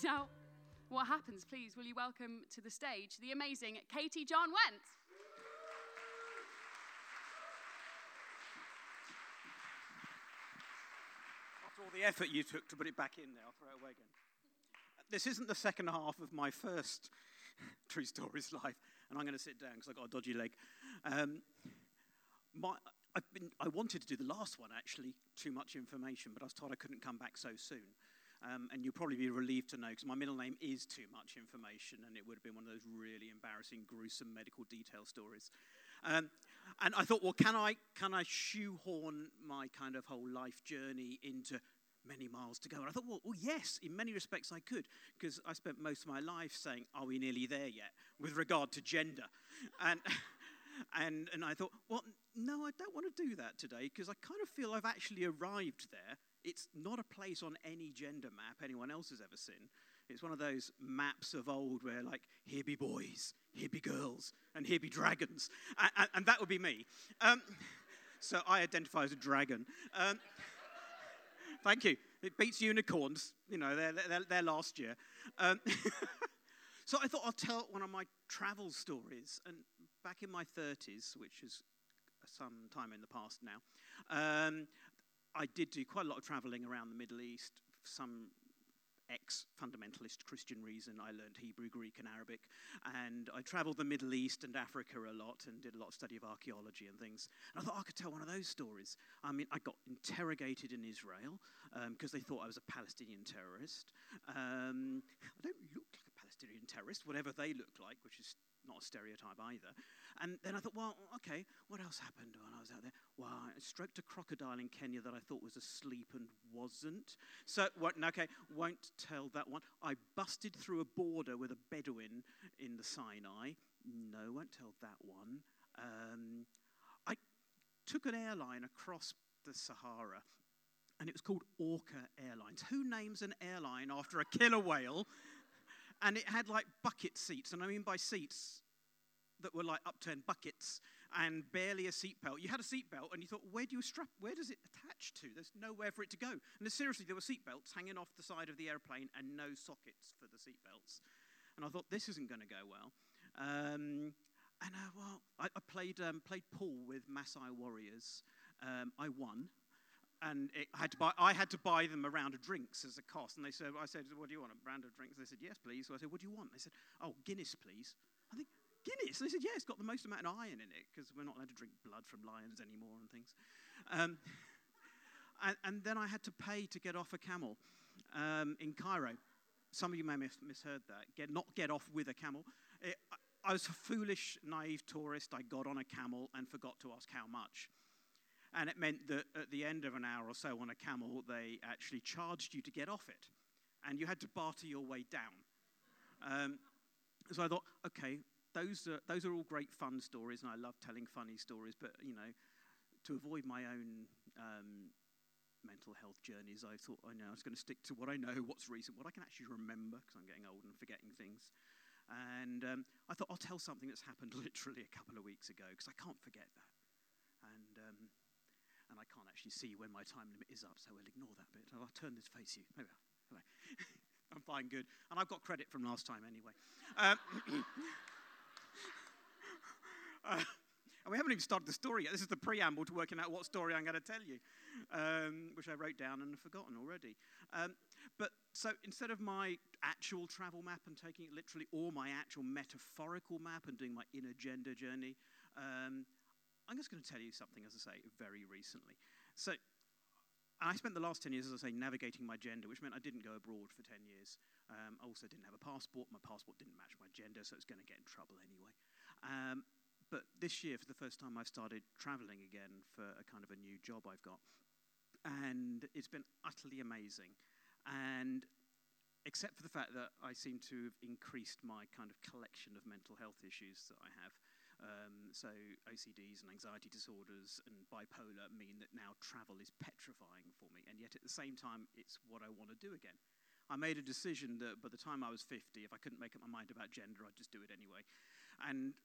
Find out what happens. Please, will you welcome to the stage the amazing Katy Jon Went? After all the effort you took to put it back in there, I'll throw it away again. This isn't the second half of my first True Stories live, and I'm going to sit down because I've got a dodgy leg. Um, my, I've been, I wanted to do the last one, actually, too much information, but I was told I couldn't come back so soon. Um, and you'll probably be relieved to know because my middle name is too much information, and it would have been one of those really embarrassing, gruesome medical detail stories. Um, and I thought, well, can I can I shoehorn my kind of whole life journey into many miles to go? And I thought, well, well yes, in many respects I could, because I spent most of my life saying, "Are we nearly there yet?" with regard to gender, and. And, and I thought, well, no, I don't want to do that today because I kind of feel I've actually arrived there. It's not a place on any gender map anyone else has ever seen. It's one of those maps of old where, like, here be boys, here be girls, and here be dragons. And, and, and that would be me. Um, so I identify as a dragon. Um, thank you. It beats unicorns. You know, they're, they're, they're last year. Um, so I thought I'll tell one of my travel stories. And back in my 30s, which is some time in the past now, um, I did do quite a lot of traveling around the Middle East. For some ex fundamentalist Christian reason, I learned Hebrew, Greek, and Arabic. And I traveled the Middle East and Africa a lot and did a lot of study of archaeology and things. And I thought I could tell one of those stories. I mean, I got interrogated in Israel because they thought I was a Palestinian terrorist. Um, I don't look like a Palestinian terrorist, whatever they look like, which is not a stereotype either. And then I thought, well, okay, what else happened when I was out there? Well, I stroked a crocodile in Kenya that I thought was asleep and wasn't. So, okay, won't tell that one. I busted through a border with a Bedouin in the Sinai. No, won't tell that one. Um, I took an airline across the Sahara and it was called Orca Airlines. Who names an airline after a killer whale? And it had like bucket seats, and I mean by seats that were like upturned buckets and barely a seatbelt. You had a seatbelt, and you thought, where do you strap? Where does it attach to? There's nowhere for it to go. And seriously, there were seatbelts hanging off the side of the airplane and no sockets for the seatbelts. And I thought this isn't going to go well. Um, and uh, well, I, I played um, played pool with Maasai warriors. Um, I won and I, had to buy, I had to buy them a round of drinks as a cost. And they said, I said, what do you want, a round of drinks? They said, yes, please. So I said, what do you want? They said, oh, Guinness, please. I think, Guinness? They said, yeah, it's got the most amount of iron in it because we're not allowed to drink blood from lions anymore and things. Um, and, and, then I had to pay to get off a camel um, in Cairo. Some of you may have misheard that. Get, not get off with a camel. It, I was a foolish, naive tourist. I got on a camel and forgot to ask how much. And it meant that at the end of an hour or so on a camel, they actually charged you to get off it. And you had to barter your way down. Um, so I thought, okay, those are, those are all great fun stories, and I love telling funny stories, but, you know, to avoid my own um, mental health journeys, I thought, I know, I was going to stick to what I know, what's recent, what I can actually remember, because I'm getting old and forgetting things. And um, I thought, I'll tell something that's happened literally a couple of weeks ago, because I can't forget that. And um, and I can't actually see when my time limit is up, so we'll ignore that bit. I'll turn this face you. There we are. Hello. I'm fine, good. And I've got credit from last time anyway. Um, uh, and we haven't even started the story yet. This is the preamble to working out what story I'm going to tell you, um, which I wrote down and have forgotten already. Um, but so instead of my actual travel map and taking it literally, or my actual metaphorical map and doing my inner gender journey, um, I'm just going to tell you something, as I say, very recently. So, I spent the last 10 years, as I say, navigating my gender, which meant I didn't go abroad for 10 years. Um, I also didn't have a passport. My passport didn't match my gender, so it's going to get in trouble anyway. Um, but this year, for the first time, I've started traveling again for a kind of a new job I've got. And it's been utterly amazing. And except for the fact that I seem to have increased my kind of collection of mental health issues that I have. Um, so OCDs and anxiety disorders and bipolar mean that now travel is petrifying for me, and yet at the same time, it's what I want to do again. I made a decision that by the time I was 50, if I couldn't make up my mind about gender, I'd just do it anyway. And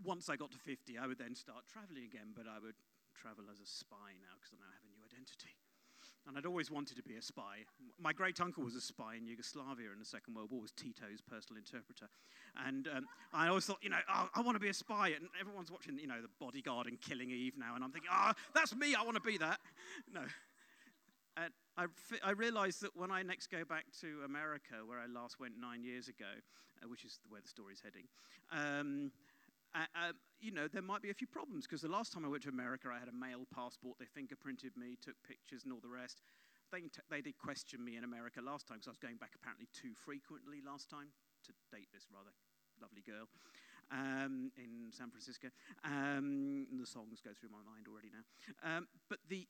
once I got to 50, I would then start traveling again, but I would travel as a spy now because I now have a new identity. And I'd always wanted to be a spy. My great uncle was a spy in Yugoslavia in the Second World War, was Tito's personal interpreter. And um, I always thought, you know, oh, I want to be a spy. And everyone's watching, you know, The Bodyguard and Killing Eve now. And I'm thinking, oh, that's me. I want to be that. No. And I, I realized that when I next go back to America, where I last went nine years ago, uh, which is where the story's heading, um, uh, you know, there might be a few problems because the last time I went to America, I had a male passport. They fingerprinted me, took pictures, and all the rest. They, t- they did question me in America last time because I was going back apparently too frequently last time to date this rather lovely girl um, in San Francisco. Um, the songs go through my mind already now. Um, but the,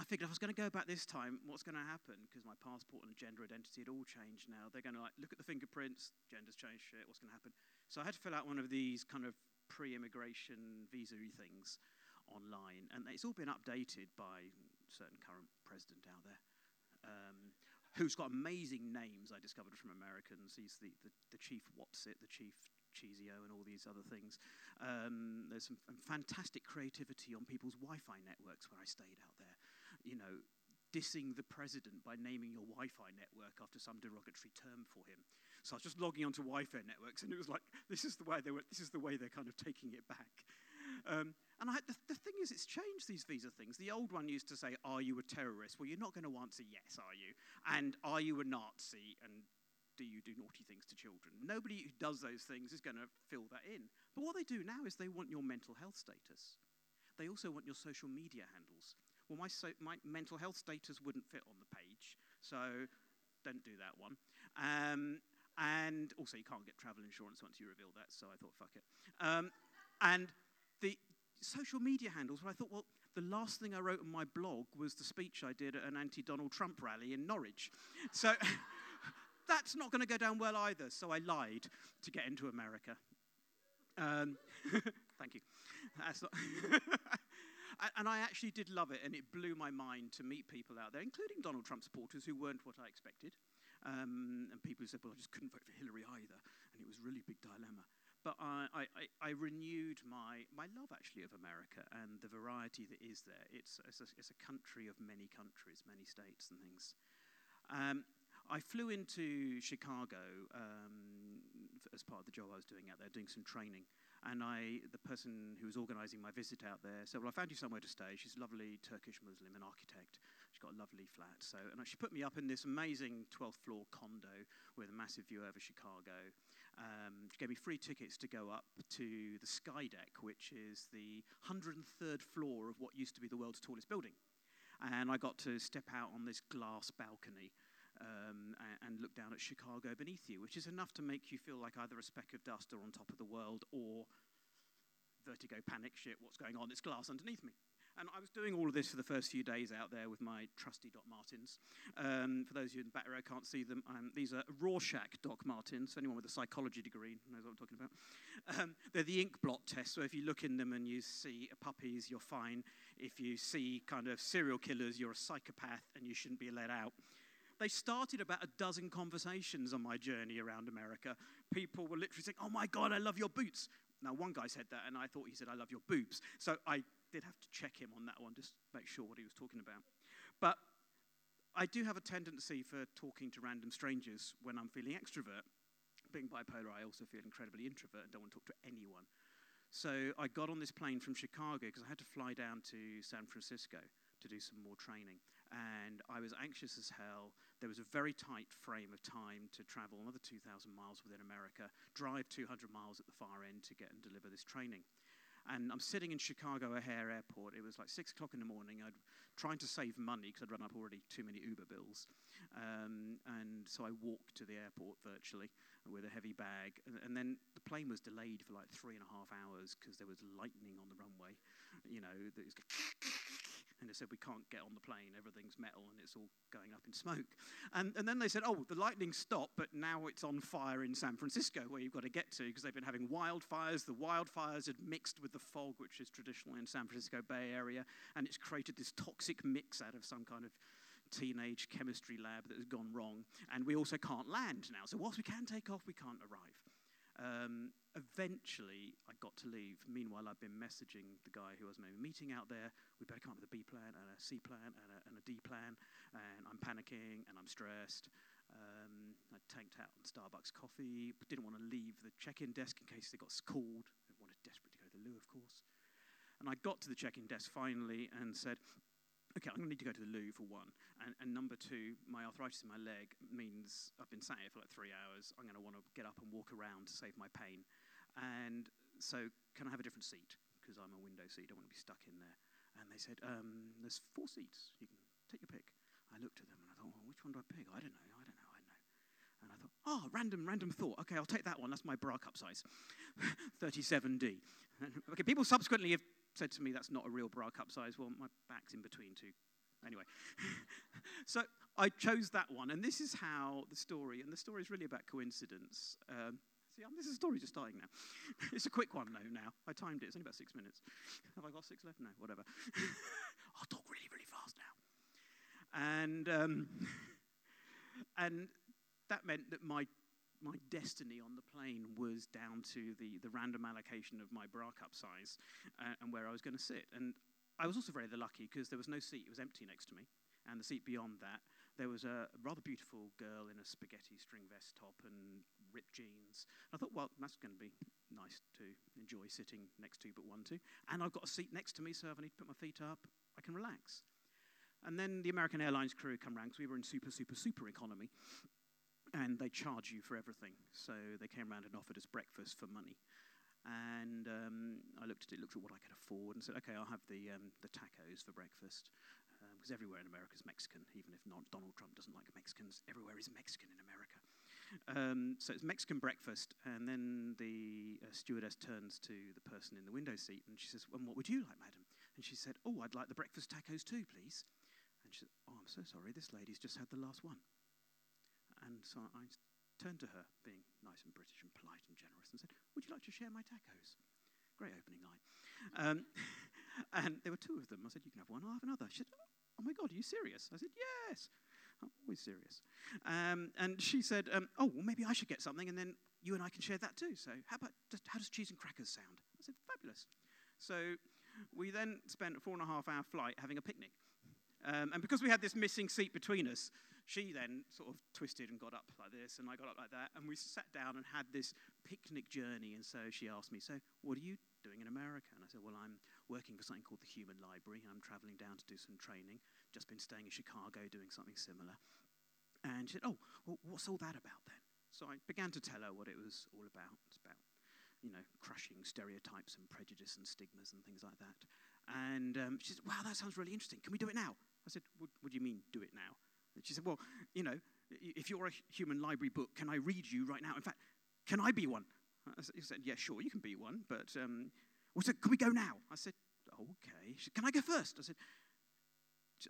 I figured if I was going to go back this time, what's going to happen? Because my passport and gender identity had all changed now. They're going to like look at the fingerprints, gender's changed, shit, what's going to happen? So I had to fill out one of these kind of pre-immigration visa things online, and it's all been updated by certain current president out there. Um, who's got amazing names I discovered from Americans. He's the, the, the chief What's It, the chief Cheesio, and all these other things. Um, there's some fantastic creativity on people's Wi Fi networks where I stayed out there. You know, dissing the president by naming your Wi Fi network after some derogatory term for him. So I was just logging onto Wi-Fi networks, and it was like, this is the way they were, this is the way they're kind of taking it back. Um, and I, the, the, thing is, it's changed these visa things. The old one used to say, "Are you a terrorist?" Well, you're not going to answer yes, are you? And are you a Nazi? And do you do naughty things to children? Nobody who does those things is going to fill that in. But what they do now is they want your mental health status. They also want your social media handles. Well, my, so, my mental health status wouldn't fit on the page, so don't do that one. Um, and also, you can't get travel insurance once you reveal that, so I thought, fuck it. Um, and the social media handles, where I thought, well, the last thing I wrote on my blog was the speech I did at an anti Donald Trump rally in Norwich. So that's not going to go down well either, so I lied to get into America. Um, thank you. and I actually did love it, and it blew my mind to meet people out there, including Donald Trump supporters who weren't what I expected. Um, and people said, well, I just couldn't vote for Hillary either. And it was a really big dilemma. But I, I, I renewed my, my love, actually, of America and the variety that is there. It's, it's, a, it's a country of many countries, many states and things. Um, I flew into Chicago um, as part of the job I was doing out there, doing some training. And I, the person who was organising my visit out there said, Well, I found you somewhere to stay. She's a lovely Turkish Muslim, an architect. Got a lovely flat. So, and she put me up in this amazing 12th floor condo with a massive view over Chicago. Um, she gave me free tickets to go up to the Sky Deck, which is the 103rd floor of what used to be the world's tallest building. And I got to step out on this glass balcony um, and, and, look down at Chicago beneath you, which is enough to make you feel like either a speck of dust or on top of the world or vertigo, panic, shit, what's going on? It's glass underneath me. Doing all of this for the first few days out there with my trusty Doc Martens. Um, for those of you in the back row can't see them, um, these are Rorschach Doc Martens. Anyone with a psychology degree knows what I'm talking about. Um, they're the ink blot test, so if you look in them and you see puppies, you're fine. If you see kind of serial killers, you're a psychopath and you shouldn't be let out. They started about a dozen conversations on my journey around America. People were literally saying, Oh my God, I love your boots. Now, one guy said that, and I thought he said, I love your boobs. So I did have to check him on that one, just make sure what he was talking about. But I do have a tendency for talking to random strangers when I'm feeling extrovert. Being bipolar, I also feel incredibly introvert and don't want to talk to anyone. So I got on this plane from Chicago because I had to fly down to San Francisco to do some more training. And I was anxious as hell. There was a very tight frame of time to travel another 2,000 miles within America, drive 200 miles at the far end to get and deliver this training. And I'm sitting in Chicago O'Hare Airport. It was like six o'clock in the morning. I'd trying to save money because I'd run up already too many Uber bills. Um, and so I walked to the airport virtually with a heavy bag. And, and, then the plane was delayed for like three and a half hours because there was lightning on the runway. You know, And they said, We can't get on the plane, everything's metal and it's all going up in smoke. And, and then they said, Oh, the lightning stopped, but now it's on fire in San Francisco, where you've got to get to, because they've been having wildfires. The wildfires had mixed with the fog, which is traditional in San Francisco Bay Area, and it's created this toxic mix out of some kind of teenage chemistry lab that has gone wrong. And we also can't land now. So, whilst we can take off, we can't arrive. Um, eventually, I got to leave. Meanwhile, I've been messaging the guy who I was maybe meeting out there. We better come up with a B plan and a C plan and a, and a D plan. And I'm panicking and I'm stressed. Um, I tanked out on Starbucks coffee, didn't want to leave the check in desk in case they got called. I wanted desperately to go to the loo, of course. And I got to the check in desk finally and said, okay, I'm going to need to go to the loo for one. And, and, number two, my arthritis in my leg means I've been sat here for like three hours. I'm going to want to get up and walk around to save my pain. And so, can I have a different seat? Because I'm a window seat. I don't want to be stuck in there. And they said, um, there's four seats. You can take your pick. I looked at them and I thought, well, which one do I pick? I don't know. I don't know. I don't know. And I thought, oh, random, random thought. Okay, I'll take that one. That's my bra cup size, 37D. okay, people subsequently have said to me that's not a real bra cup size. Well, my back's in between two. Anyway, so I chose that one, and this is how the story, and the story is really about coincidence. Um, see, I'm, this is a story just starting now. it's a quick one though. Now I timed it; it's only about six minutes. Have I got six left? No, whatever. I'll talk really, really fast now. And um, and that meant that my my destiny on the plane was down to the, the random allocation of my bra cup size uh, and where I was going to sit. And I was also very lucky because there was no seat, it was empty next to me. And the seat beyond that, there was a rather beautiful girl in a spaghetti string vest top and ripped jeans. I thought, well, that's going to be nice to enjoy sitting next to, but one to. And I've got a seat next to me, so if I need to put my feet up, I can relax. And then the American Airlines crew come round because we were in super, super, super economy and they charge you for everything. So they came around and offered us breakfast for money. And um, I looked at it, looked at what I could afford, and said, okay, I'll have the, um, the tacos for breakfast. Because um, everywhere in America is Mexican, even if not Donald Trump doesn't like Mexicans, everywhere is Mexican in America. Um, so it's Mexican breakfast, and then the uh, stewardess turns to the person in the window seat, and she says, "And what would you like, madam?" And she said, "Oh, I'd like the breakfast tacos too, please." And she said, "Oh, I'm so sorry, this lady's just had the last one." And so I turned to her, being nice and British and polite and generous, and said, Would you like to share my tacos? Great opening line. Um, and there were two of them. I said, You can have one, I'll have another. She said, Oh my God, are you serious? I said, Yes. I'm always serious. Um, and she said, um, Oh, well, maybe I should get something, and then you and I can share that too. So, how about how does cheese and crackers sound? I said, Fabulous. So, we then spent a four and a half hour flight having a picnic. Um, and because we had this missing seat between us, she then sort of twisted and got up like this, and I got up like that, and we sat down and had this picnic journey. And so she asked me, So, what are you doing in America? And I said, Well, I'm working for something called the Human Library, and I'm traveling down to do some training. Just been staying in Chicago doing something similar. And she said, Oh, well, what's all that about then? So I began to tell her what it was all about. It's about, you know, crushing stereotypes and prejudice and stigmas and things like that. And um, she said, Wow, that sounds really interesting. Can we do it now? I said, What, what do you mean, do it now? And she said, Well, you know, if you're a human library book, can I read you right now? In fact, can I be one? I said, Yeah, sure, you can be one, but um, well, so can we go now? I said, Okay. She said, Can I go first? I said,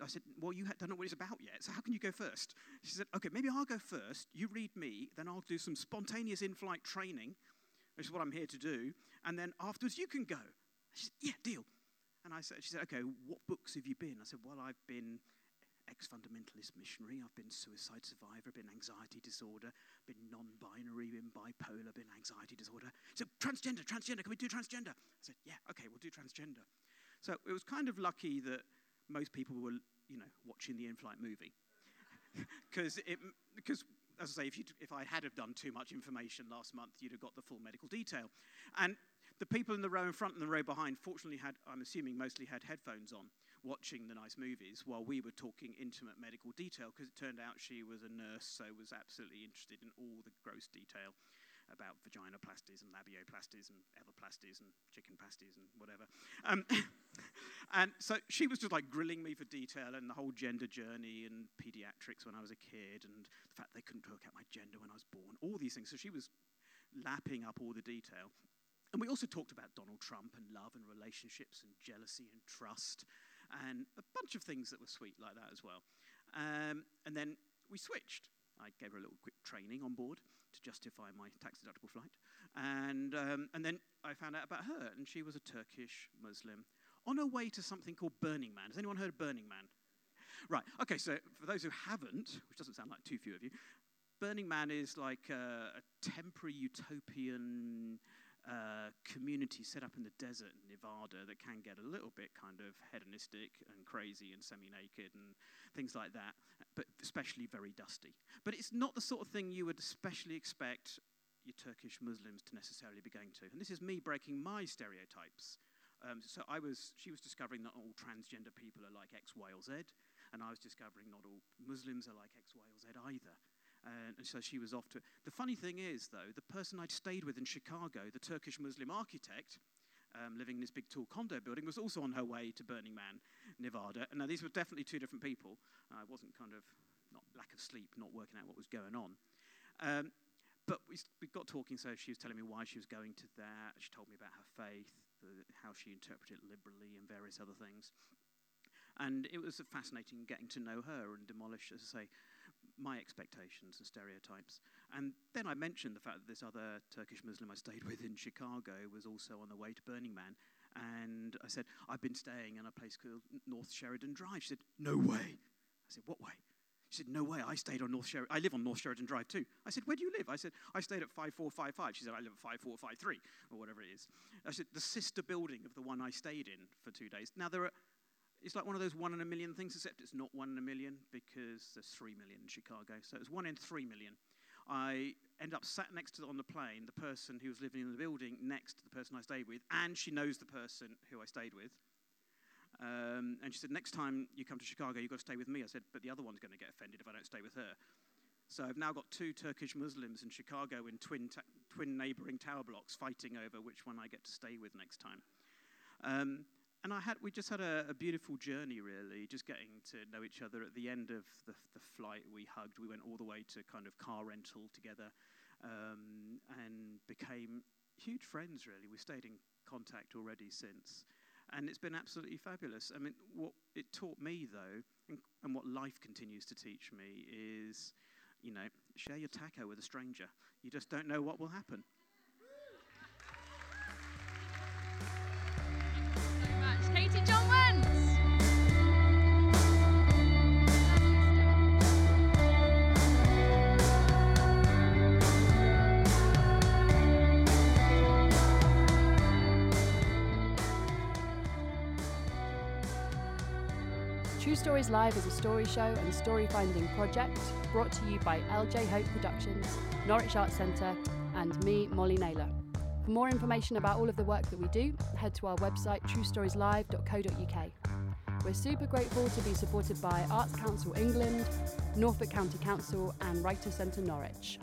I said, Well, you don't know what it's about yet, so how can you go first? She said, Okay, maybe I'll go first. You read me, then I'll do some spontaneous in flight training, which is what I'm here to do, and then afterwards you can go. She said, Yeah, deal. And I said, She said, Okay, what books have you been? I said, Well, I've been ex fundamentalist missionary. I've been suicide survivor, been anxiety disorder, been non binary, been bipolar, been anxiety disorder. So, transgender, transgender, can we do transgender? I said, yeah, okay, we'll do transgender. So, it was kind of lucky that most people were, you know, watching the in flight movie. Because, it, because as I say, if, if I had have done too much information last month, you'd have got the full medical detail. And the people in the row in front and the row behind, fortunately, had, I'm assuming, mostly had headphones on watching the nice movies while we were talking intimate medical detail because it turned out she was a nurse, so was absolutely interested in all the gross detail about vaginoplasties and labioplasties and everplasties and chicken pasties and whatever. Um, and so she was just like grilling me for detail and the whole gender journey and pediatrics when I was a kid and the fact they couldn't work out my gender when I was born, all these things. So she was lapping up all the detail. And we also talked about Donald Trump and love and relationships and jealousy and trust and a bunch of things that were sweet like that as well. Um, and then we switched. I gave her a little quick training on board to justify my tax deductible flight. And, um, and then I found out about her, and she was a Turkish Muslim on her way to something called Burning Man. Has anyone heard of Burning Man? Right, okay, so for those who haven't, which doesn't sound like too few of you, Burning Man is like a, a temporary utopian community set up in the desert in Nevada that can get a little bit kind of hedonistic and crazy and semi naked and things like that, but especially very dusty. But it's not the sort of thing you would especially expect your Turkish Muslims to necessarily be going to. And this is me breaking my stereotypes. Um, so I was, she was discovering that all transgender people are like X, Y, or Z, and I was discovering not all Muslims are like X, Y, or Z either. Uh, and so she was off to. The funny thing is, though, the person I'd stayed with in Chicago, the Turkish Muslim architect, um, living in this big tall condo building, was also on her way to Burning Man, Nevada. And now these were definitely two different people. I wasn't kind of, not lack of sleep, not working out what was going on. Um, but we, we got talking, so she was telling me why she was going to that. She told me about her faith, the, how she interpreted it liberally, and various other things. And it was fascinating getting to know her and demolish, as I say, my expectations and stereotypes. And then I mentioned the fact that this other Turkish Muslim I stayed with in Chicago was also on the way to Burning Man. And I said, I've been staying in a place called North Sheridan Drive. She said, No way. I said, What way? She said, No way. I stayed on North Sheridan. I live on North Sheridan Drive too. I said, Where do you live? I said, I stayed at 5455. She said, I live at 5453 or whatever it is. I said, The sister building of the one I stayed in for two days. Now, there are it's like one of those one in a million things, except it's not one in a million because there's three million in Chicago. So it's one in three million. I end up sat next to on the plane, the person who was living in the building next to the person I stayed with, and she knows the person who I stayed with. Um, and she said, Next time you come to Chicago, you've got to stay with me. I said, But the other one's going to get offended if I don't stay with her. So I've now got two Turkish Muslims in Chicago in twin, ta- twin neighboring tower blocks fighting over which one I get to stay with next time. Um, and I had, we just had a, a, beautiful journey, really, just getting to know each other. At the end of the, the flight, we hugged. We went all the way to kind of car rental together um, and became huge friends, really. We stayed in contact already since. And it's been absolutely fabulous. I mean, what it taught me, though, and, and what life continues to teach me, is you know, share your taco with a stranger. You just don't know what will happen. True Stories Live is a story show and story finding project brought to you by LJ Hope Productions, Norwich Arts Centre, and me, Molly Naylor. For more information about all of the work that we do, head to our website truestorieslive.co.uk. We're super grateful to be supported by Arts Council England, Norfolk County Council, and Writers Centre Norwich.